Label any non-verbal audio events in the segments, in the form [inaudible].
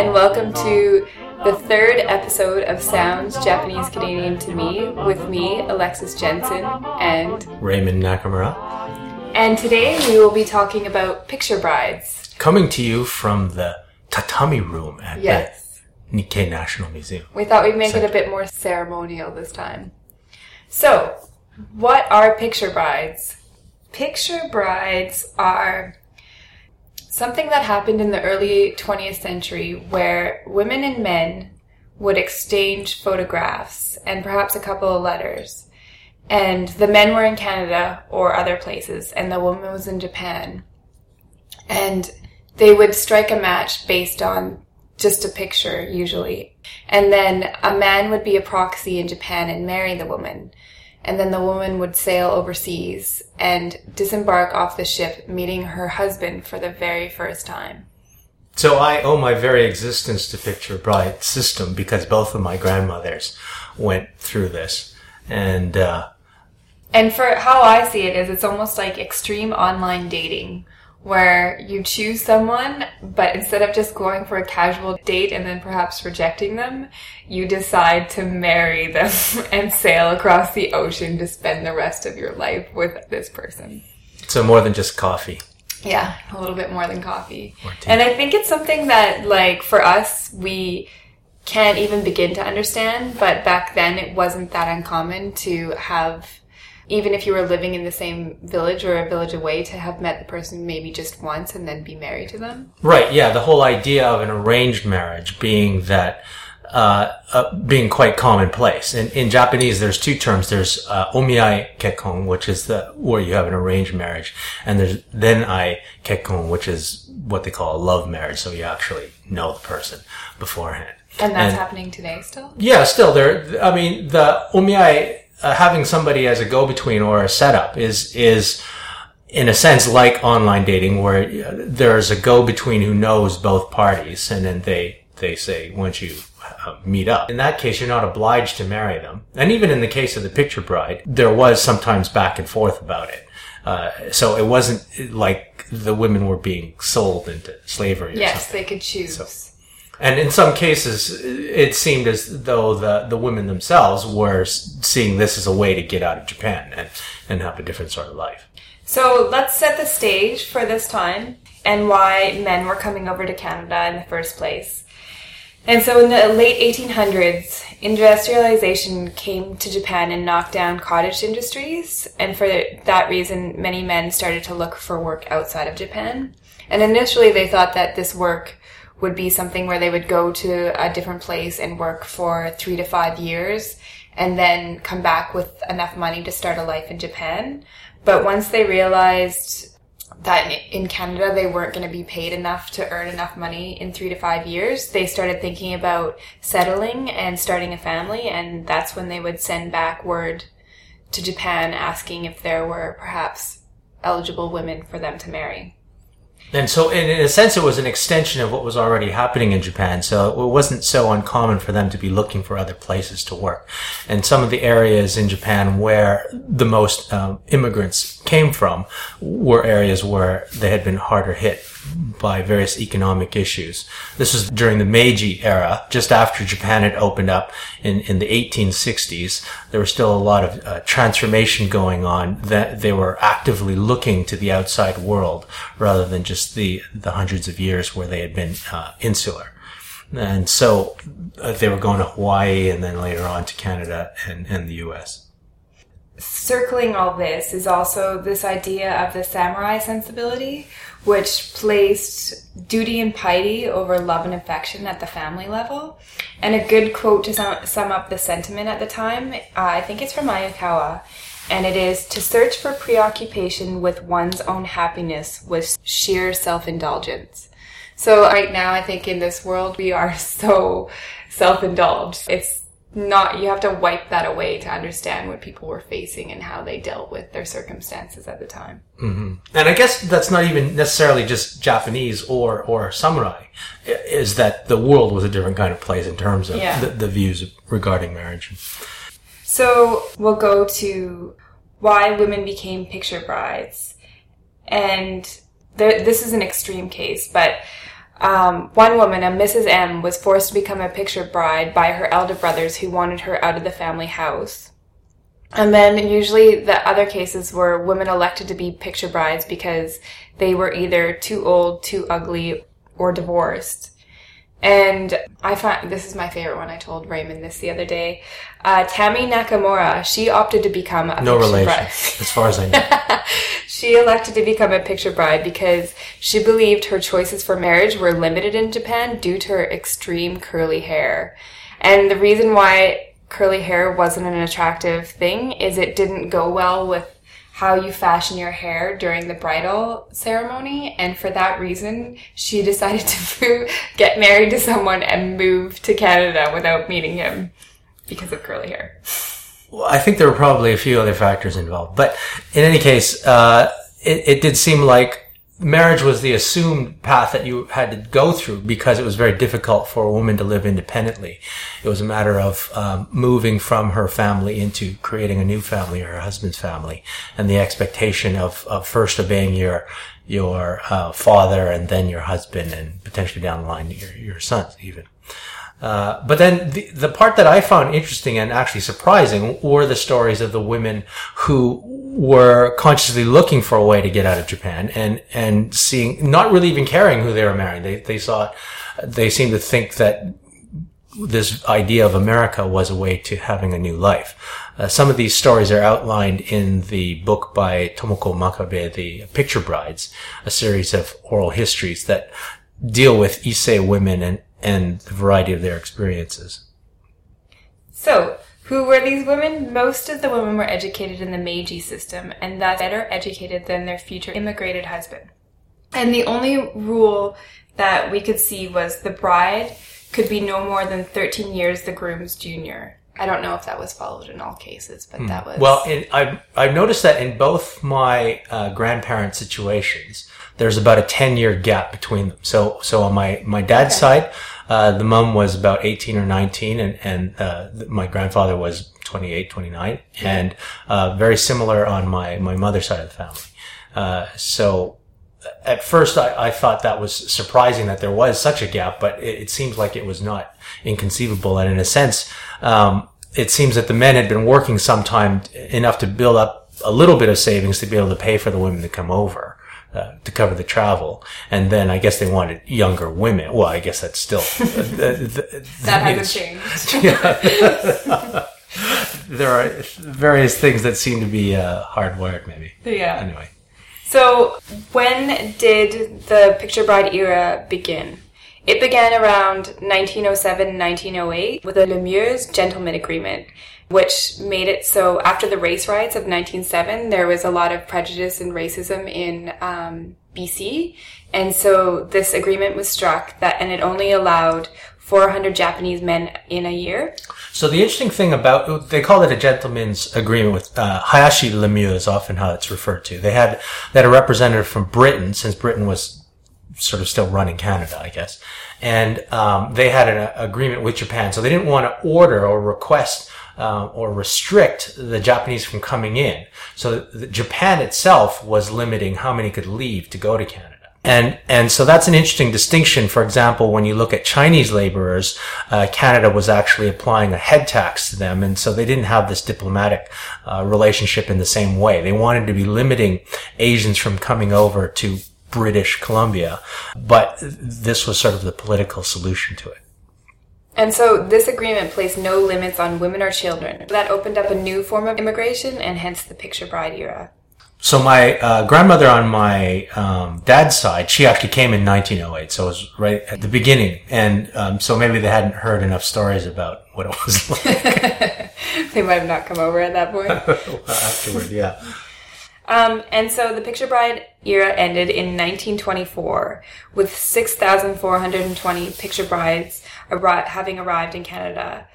and welcome to the third episode of Sounds Japanese Canadian to Me with me, Alexis Jensen, and Raymond Nakamura. And today we will be talking about picture brides. Coming to you from the tatami room at Yes. the Nikkei National Museum. We thought we'd make it a bit more ceremonial this time. So, what are picture brides? Picture brides are something that happened in the early 20th century where women and men would exchange photographs and perhaps a couple of letters. And the men were in Canada or other places, and the woman was in Japan. And they would strike a match based on just a picture, usually. And then a man would be a proxy in Japan and marry the woman. And then the woman would sail overseas and disembark off the ship, meeting her husband for the very first time. So I owe my very existence to Picture Bride system because both of my grandmothers went through this. And, uh, And for how I see it is it's almost like extreme online dating where you choose someone, but instead of just going for a casual date and then perhaps rejecting them, you decide to marry them [laughs] and sail across the ocean to spend the rest of your life with this person. so more than just coffee. Yeah, a little bit more than coffee. And I think it's something that, like, for us, we can't even begin to understand, but back then it wasn't that uncommon to have, even if you were living in the same village or a village away, to have met the person maybe just once and then be married to them. Right, yeah, the whole idea of an arranged marriage being that, uh, uh, being quite commonplace. In, in Japanese, there's two terms. There's, uh, omiai kekkon, which is the, where you have an arranged marriage. And there's renai kekkon, which is what they call a love marriage. So you actually know the person beforehand. And that's And- happening today still? Yeah, still there. I mean, the omiai, uh, having somebody as a go-between or a setup is, is, in a sense, like online dating where uh, there's a go-between who knows both parties and then they, they say, once you uh, meet up. In that case, you're not obliged to marry them. And even in the case of the picture bride, there was sometimes back and forth about it. Uh, so it wasn't like the women were being sold into slavery or Yes, something. they could choose. And in some cases, it seemed as though the, the women themselves were seeing this as a way to get out of Japan and, and have a different sort of life. So let's set the stage for this time and why men were coming over to Canada in the first place. And so in the late 1800s, industrialization came to Japan and knocked down cottage industries. And for that reason, many men started to look for work outside of Japan. And initially they thought that this work would be something where they would go to a different place and work for three to five years and then come back with enough money to start a life in Japan. But once they realized that in Canada they weren't going to be paid enough to earn enough money in three to five years, they started thinking about settling and starting a family, and that's when they would send back word to Japan asking if there were perhaps eligible women for them to marry. And so, in, a sense, it was an extension of what was already happening in Japan. So it wasn't so uncommon for them to be looking for other places to work. And some of the areas in Japan where the most um, immigrants came from were areas where they had been harder hit by various economic issues. This was during the Meiji era, just after Japan had opened up in, in the 1860s. There was still a lot of uh, transformation going on that they were actively looking to the outside world rather than just the, the hundreds of years where they had been uh, insular. And so uh, they were going to Hawaii and then later on to Canada and, and the US. Circling all this is also this idea of the samurai sensibility, which placed duty and piety over love and affection at the family level. And a good quote to sum, up the sentiment at the time, uh, I think it's from Ayukawa, and it is to search for preoccupation with one's own happiness with sheer self-indulgence. So right now, I think in this world, we are [laughs] so self-indulged. It's not, you have to wipe that away to understand what people were facing and how they dealt with their circumstances at the time. Mm-hmm. And I guess that's not even necessarily just Japanese or, or samurai, is that the world was a different kind of place in terms of Yeah. the, the views regarding marriage. So we'll go to why women became picture brides. And there, this is an extreme case, but Um, one woman, a Mrs. M, was forced to become a picture bride by her elder brothers who wanted her out of the family house. And then usually the other cases were women elected to be picture brides because they were either too old, too ugly, or divorced. And I find this is my favorite one. I told Raymond this the other day. Uh, Tammy Nakamura, she opted to become a No picture relation, bride. as far as I know. [laughs] She elected to become a picture bride because she believed her choices for marriage were limited in Japan due to her extreme curly hair. And the reason why curly hair wasn't an attractive thing is it didn't go well with how you fashion your hair during the bridal ceremony. And for that reason, she [laughs] decided to get married to someone and move to Canada without meeting him because of curly hair. Well, I think there were probably a few other factors involved, but in any case, uh, it, it did seem like marriage was the assumed path that you had to go through because it was very difficult for a woman to live independently. It was a matter of um, moving from her family into creating a new family, or her husband's family, and the expectation of, of first obeying your your uh, father and then your husband, and potentially down the line your your sons even. Uh, but then the, the part that I found interesting and actually surprising were the stories of the women who were consciously looking for a way to get out of Japan and, and seeing, not really even caring who they were marrying. They, they saw, they seemed to think that this idea of America was a way to having a new life. Uh, some of these stories are outlined in the book by Tomoko Makabe, The Picture Brides, a series of oral histories that deal with Issei women and, and the variety of their experiences. So, who were these women? Most of the women were educated in the Meiji system and thus better educated than their future immigrated husband. And the only rule that we could see was the bride could be no more than 13 years the groom's junior. I don't know if that was followed in all cases, but that was. Well, in, I've, I've noticed that in both my uh, grandparent situations, there's about a 10 year gap between them. So, so on my, my dad's side, uh, the mom was about 18 or 19 and, and, uh, my grandfather was 28, 29 and, uh, very similar on my, my mother's side of the family. Uh, so at first I, I thought that was surprising that there was such a gap, but it, it seems like it was not inconceivable. And in a sense, um, it seems that the men had been working some time enough to build up a little bit of savings to be able to pay for the women to come over. Uh, to cover the travel, and then I guess they wanted younger women. Well, I guess that's still [laughs] uh, th- th- that hasn't changed. [laughs] [laughs] there are various things that seem to be uh, hardwired, maybe. yeah. Anyway, So, when did the picture bride era begin? It began around 1907 1908 with the Lemieux Gentleman Agreement, which made it so after the race riots of 1907, there was a lot of prejudice and racism in um, BC. And so this agreement was struck that, and it only allowed 400 Japanese men in a year. So the interesting thing about they call it a gentleman's agreement with uh, Hayashi Lemieux is often how it's referred to. They had had a representative from Britain since Britain was sort of still running Canada, I guess, and um, they had an agreement with Japan. So they didn't want to order or request. Uh, or restrict the Japanese from coming in. So Japan itself was limiting how many could leave to go to Canada. And, and so that's an interesting distinction. For example, when you look at Chinese laborers, uh, Canada was actually applying a head tax to them. And so they didn't have this diplomatic uh, relationship in the same way. They wanted to be limiting Asians from coming over to British Columbia. But this was sort of the political solution to it. And so this agreement placed no limits on women or children. That opened up a new form of immigration and hence the picture bride era. So my uh, grandmother on my um, dad's side, she actually came in 1908, so it was right at the beginning, and um, so maybe they hadn't heard enough stories about what it [laughs] was like They might have not come over at that point. [laughs] afterward. Yeah. Um, and so the picture bride era ended in 1924 with 6,420 picture brides arri- having arrived in Canada.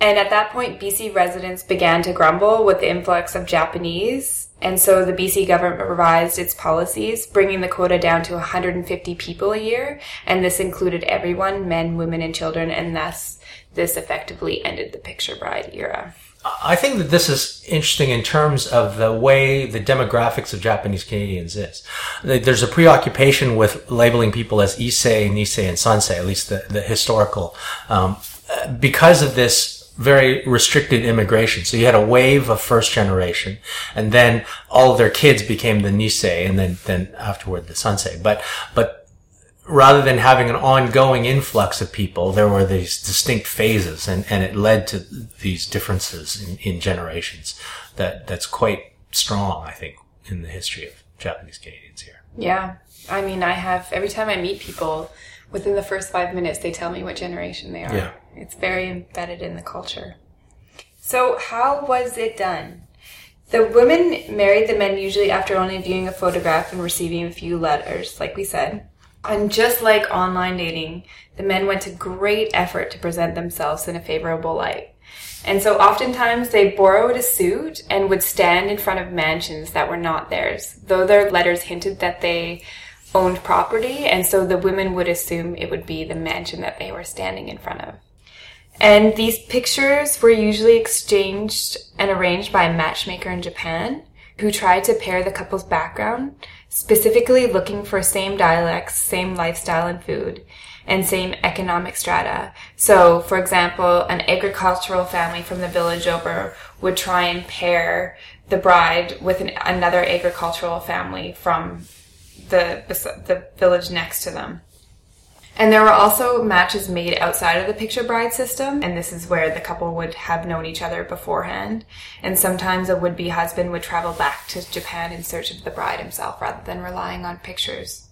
And at that point, BC residents began to grumble with the influx of Japanese. And so the BC government revised its policies, bringing the quota down to 150 people a year. And this included everyone, men, women, and children. And thus, this effectively ended the picture bride era. I think that this is interesting in terms of the way the demographics of Japanese Canadians is. There's a preoccupation with labeling people as Issei, Nisei, and Sansei, at least the, the historical, um, because of this very restricted immigration. So you had a wave of first generation, and then all of their kids became the Nisei, and then then afterward the Sansei. But but rather than having an ongoing influx of people, there were these distinct phases, and, and it led to these differences in, in generations. That that's quite strong, I think, in the history of Japanese Canadians here. Yeah, I mean, I have every time I meet people, within the first five minutes, they tell me what generation they are. Yeah. It's very embedded in the culture. So, how was it done? The women married the men usually after only viewing a photograph and receiving a few letters, like we said. And just like online dating, the men went to great effort to present themselves in a favorable light. And so oftentimes they borrowed a suit and would stand in front of mansions that were not theirs, though their letters hinted that they owned property, and so the women would assume it would be the mansion that they were standing in front of. And these pictures were usually exchanged and arranged by a matchmaker in Japan who tried to pair the couple's background specifically looking for same dialects, same lifestyle and food, and same economic strata. So, for example, an agricultural family from the village over would try and pair the bride with an, another agricultural family from the, the village next to them. And there were also matches made outside of the picture bride system, and this is where the couple would have known each other beforehand. And sometimes a would be husband would travel back to Japan in search of the bride himself rather than relying on pictures.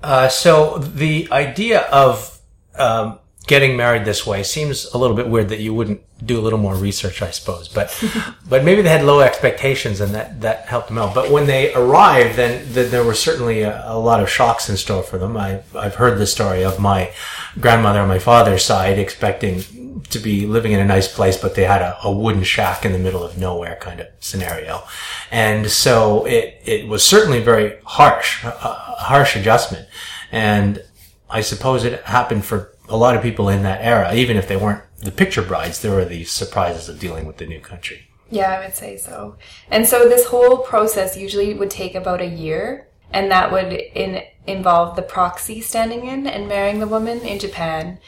Uh, so the idea of um, getting married this way seems a little bit weird that you wouldn't do a little more research, I suppose. But [laughs] but maybe they had low expectations and that, that helped them out. But when they arrived, then, then there were certainly a, a, lot of shocks in store for them. I've I've heard the story of my grandmother on my father's side expecting to be living in a nice place, but they had a, a wooden shack in the middle of nowhere kind of scenario. And so it, it was certainly very harsh, a, a harsh adjustment. And I suppose it happened for a lot of people in that era, even if they weren't the picture brides, there were these surprises of dealing with the new country. Yeah, I would say so. And so this whole process usually would take about a year, and that would in, involve the proxy standing in and marrying the woman in Japan,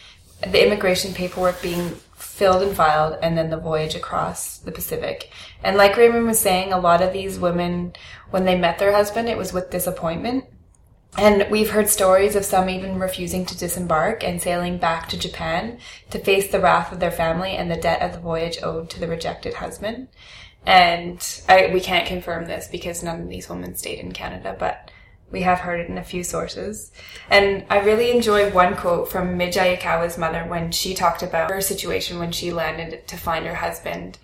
the immigration paperwork being filled and filed, and then the voyage across the Pacific. And like Raymond was saying, a lot of these women, when they met their husband, it was with disappointment and we've heard stories of some even refusing to disembark and sailing back to Japan to face the wrath of their family and the debt of the voyage owed to the rejected husband. And I, we can't confirm this because none of these women stayed in Canada, but we have heard it in a few sources. And I really enjoy one quote from Midge mother when she talked about her situation when she landed to find her husband.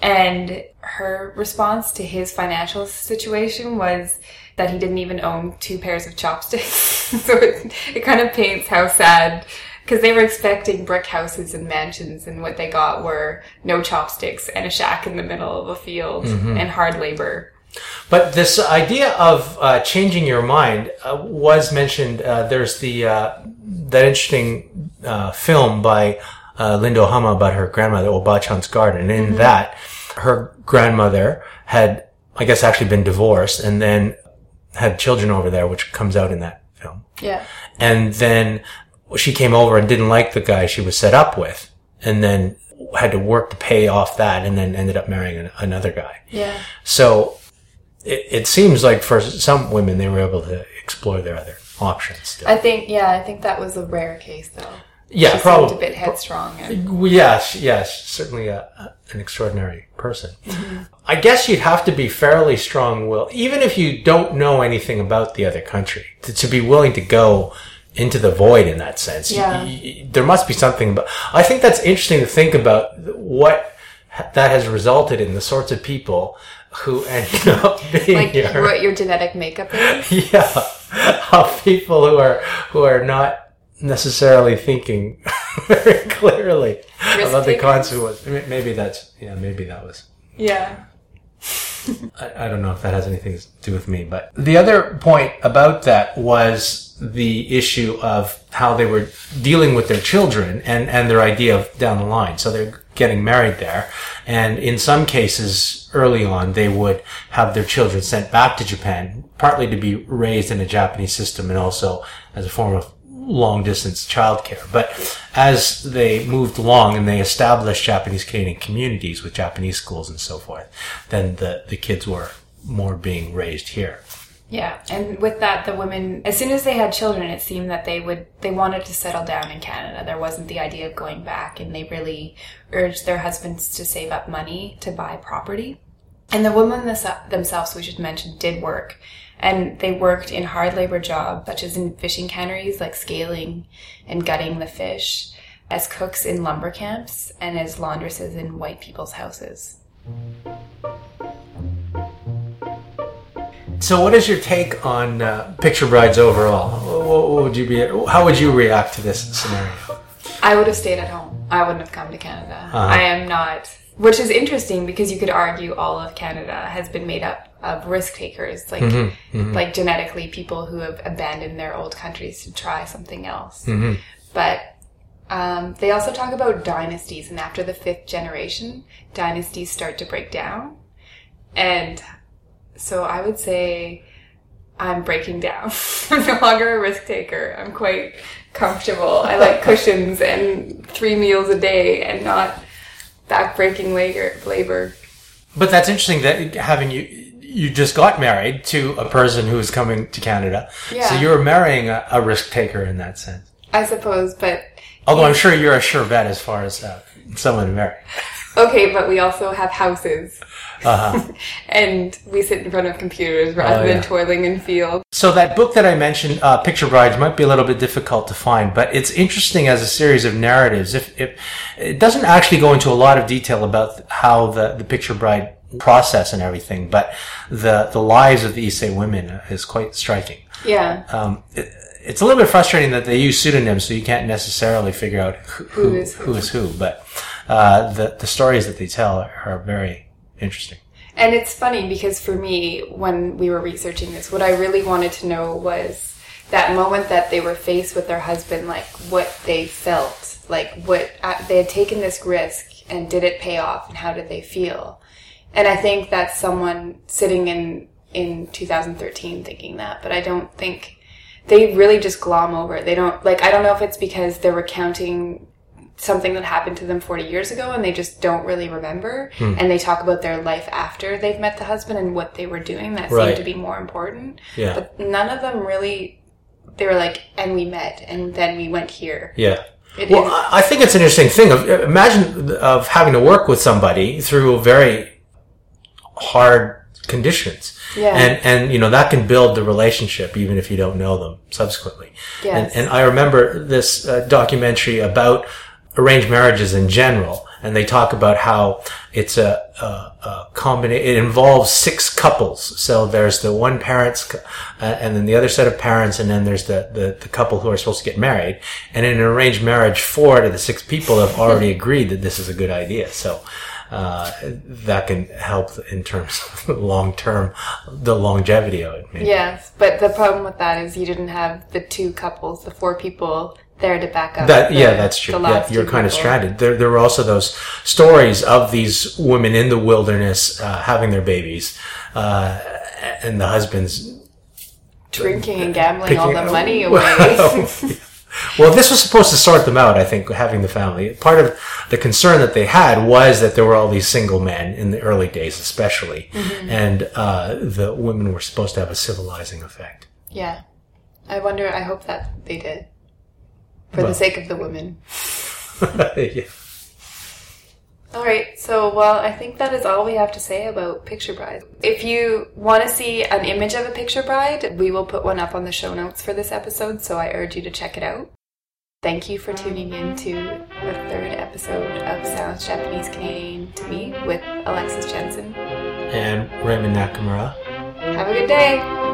And her response to his financial situation was, that he didn't even own two pairs of chopsticks. [laughs] so it, it kind of paints how sad because they were expecting brick houses and mansions, and what they got were no chopsticks and a shack in the middle of a field mm-hmm. and hard labor. But this idea of uh, changing your mind uh, was mentioned. Uh, there's the uh, that interesting uh, film by uh, Linda Ohama about her grandmother, Obachan's Garden. And in mm-hmm. that, her grandmother had, I guess, actually been divorced, and then had children over there, which comes out in that film. Yeah. And then she came over and didn't like the guy she was set up with, and then had to work to pay off that, and then ended up marrying an, another guy. Yeah. So it, it seems like for some women they were able to explore their other options. Still. I think, yeah, I think that was a rare case though. Yeah, she probably a bit headstrong. And... Yes, yes, certainly a, an extraordinary person. Mm-hmm. I guess you'd have to be fairly strong-willed, even if you don't know anything about the other country, to, to be willing to go into the void in that sense. Yeah. You, you, there must be something about. I think that's interesting to think about what that has resulted in the sorts of people who end up [laughs] being like here. what your genetic makeup is. [laughs] Yeah, [laughs] of people who are who are not necessarily thinking [laughs] very clearly Risk about the consequence. Maybe that's yeah. Maybe that was yeah. [laughs] I, I, don't know if that has anything to do with me, but the other point about that was the issue of how they were dealing with their children and, and their idea of down the line. So they're getting married there. And in some cases, early on, they would have their children sent back to Japan, partly to be raised in a Japanese system and also as a form of long distance childcare. But as they moved along and they established Japanese Canadian communities with Japanese schools and so forth, then the, the kids were more being raised here. Yeah, and with that, the women, as soon as they had children, it seemed that they would they wanted to settle down in Canada. There wasn't the idea of going back, and they really urged their husbands to save up money to buy property. And the women themselves, we should mention, did work, and they worked in hard labor jobs such as in fishing canneries, like scaling and gutting the fish, as cooks in lumber camps, and as laundresses in white people's houses. So, what is your take on uh, picture brides overall? What, what would you be? How would you react to this scenario? I would have stayed at home. I wouldn't have come to Canada. Uh-huh. I am not, which is interesting because you could argue all of Canada has been made up of risk takers, like mm-hmm, mm-hmm. like genetically people who have abandoned their old countries to try something else. Mm-hmm. But um, they also talk about dynasties, and after the fifth generation, dynasties start to break down, and so I would say I'm breaking down. [laughs] I'm no longer a risk taker. I'm quite comfortable. I like cushions and three meals a day and not backbreaking labor. But that's interesting that having you you just got married to a person who is coming to Canada. Yeah. So you're marrying a, a risk taker in that sense. I suppose, but although I'm sure you're a sure bet as far as uh, someone to marry. Okay, but we also have houses. Uh-huh. [laughs] and we sit in front of computers rather oh, yeah. than toiling in fields. So that book that I mentioned, uh, Picture Brides, might be a little bit difficult to find, but it's interesting as a series of narratives. If, if it doesn't actually go into a lot of detail about how the, the Picture Bride process and everything, but the the lives of the Issei women is quite striking. Yeah. Um, it, it's a little bit frustrating that they use pseudonyms, so you can't necessarily figure out who, who, is, who. who is who. But uh, the the stories that they tell are, very interesting. And it's funny because for me, when we were researching this, what I really wanted to know was that moment that they were faced with their husband, like what they felt, like what uh, they had taken this risk and did it pay off, and how did they feel? And I think that's someone sitting in in 2013 thinking that, but I don't think they really just glom over. They don't like. I don't know if it's because they're recounting something that happened to them 40 years ago and they just don't really remember hmm. and they talk about their life after they've met the husband and what they were doing that right. seemed to be more important yeah. but none of them really they were like and we met and then we went here yeah it well is. i think it's an interesting thing of imagine of having to work with somebody through very hard conditions yeah. And, and, you know, that can build the relationship even if you don't know them subsequently. Yes. And, and I remember this uh, documentary about arranged marriages in general, and they talk about how it's a, a, a combination. It involves six couples. So there's the one parents, uh, and then the other set of parents, and then there's the, the, the couple who are supposed to get married. And in an arranged marriage, four out of the six people have already agreed that this is a good idea. So. Uh, that can help in terms [laughs] of long term, the longevity of it. Maybe. Yes, but the problem with that is you didn't have the two couples, the four people there to back up. That the, yeah, that's true. Yeah, you're kind of stranded. There, there were also those stories of these women in the wilderness uh, having their babies, uh, and the husbands drinking and gambling picking, all the money away. [laughs] well, this was supposed to sort them out. I think having the family. Part of the concern that they had was that there were all these single men in the early days, especially, mm-hmm. and uh, the women were supposed to have a civilizing effect. Yeah, I wonder. I hope that they did for well. the sake of the women. [laughs] yeah. All right, so well, I think that is all we have to say about Picture Bride. If you want to see an image of a Picture Bride, we will put one up on the show notes for this episode, so I urge you to check it out. Thank you for tuning in to the third episode of Sounds Japanese Canadian to me with Alexis Jensen and Raymond Nakamura. Have a good day.